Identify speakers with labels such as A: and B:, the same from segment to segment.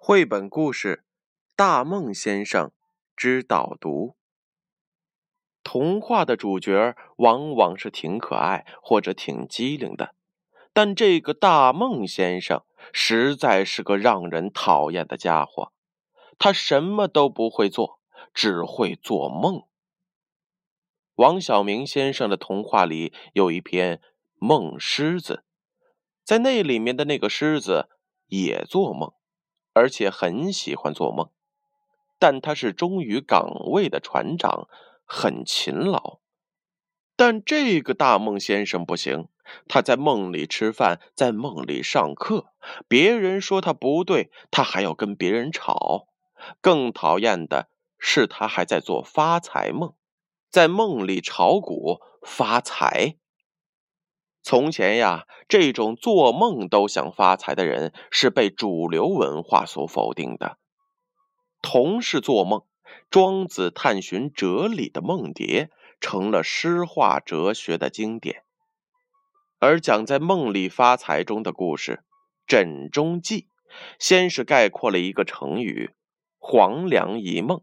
A: 绘本故事《大梦先生之导读》。童话的主角往往是挺可爱或者挺机灵的，但这个大梦先生实在是个让人讨厌的家伙。他什么都不会做，只会做梦。王小明先生的童话里有一篇《梦狮子》，在那里面的那个狮子也做梦。而且很喜欢做梦，但他是忠于岗位的船长，很勤劳。但这个大梦先生不行，他在梦里吃饭，在梦里上课。别人说他不对，他还要跟别人吵。更讨厌的是，他还在做发财梦，在梦里炒股发财。从前呀，这种做梦都想发财的人是被主流文化所否定的。同是做梦，庄子探寻哲理的梦蝶成了诗画哲学的经典，而讲在梦里发财中的故事《枕中记》，先是概括了一个成语“黄粱一梦”，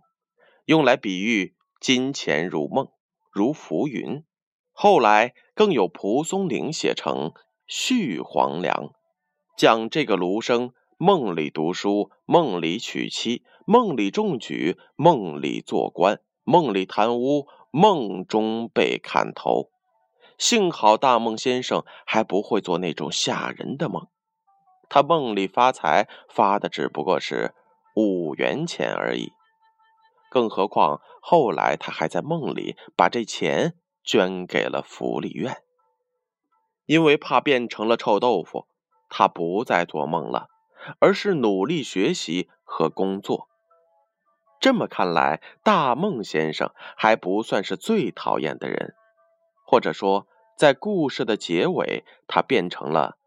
A: 用来比喻金钱如梦，如浮云。后来更有蒲松龄写成《续黄粱》，讲这个卢生梦里读书、梦里娶妻、梦里中举、梦里做官、梦里贪污、梦中被砍头。幸好大梦先生还不会做那种吓人的梦，他梦里发财发的只不过是五元钱而已。更何况后来他还在梦里把这钱。捐给了福利院，因为怕变成了臭豆腐，他不再做梦了，而是努力学习和工作。这么看来，大梦先生还不算是最讨厌的人，或者说，在故事的结尾，他变成了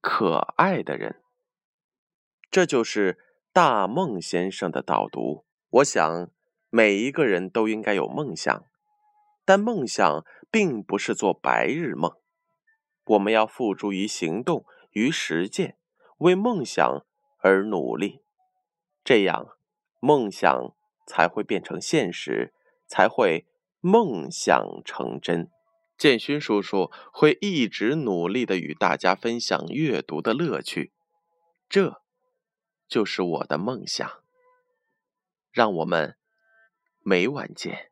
A: 可爱的人。这就是大梦先生的导读。我想，每一个人都应该有梦想。但梦想并不是做白日梦，我们要付诸于行动与实践，为梦想而努力，这样梦想才会变成现实，才会梦想成真。建勋叔叔会一直努力的与大家分享阅读的乐趣，这就是我的梦想。让我们每晚见。